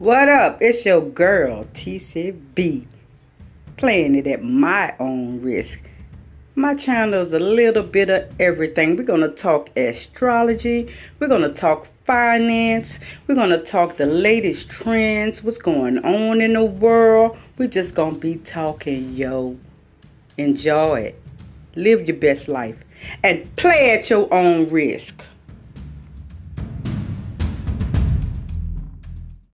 What up? It's your girl, TCB, playing it at my own risk. My channel is a little bit of everything. We're going to talk astrology. We're going to talk finance. We're going to talk the latest trends, what's going on in the world. We're just going to be talking, yo. Enjoy it. Live your best life. And play at your own risk.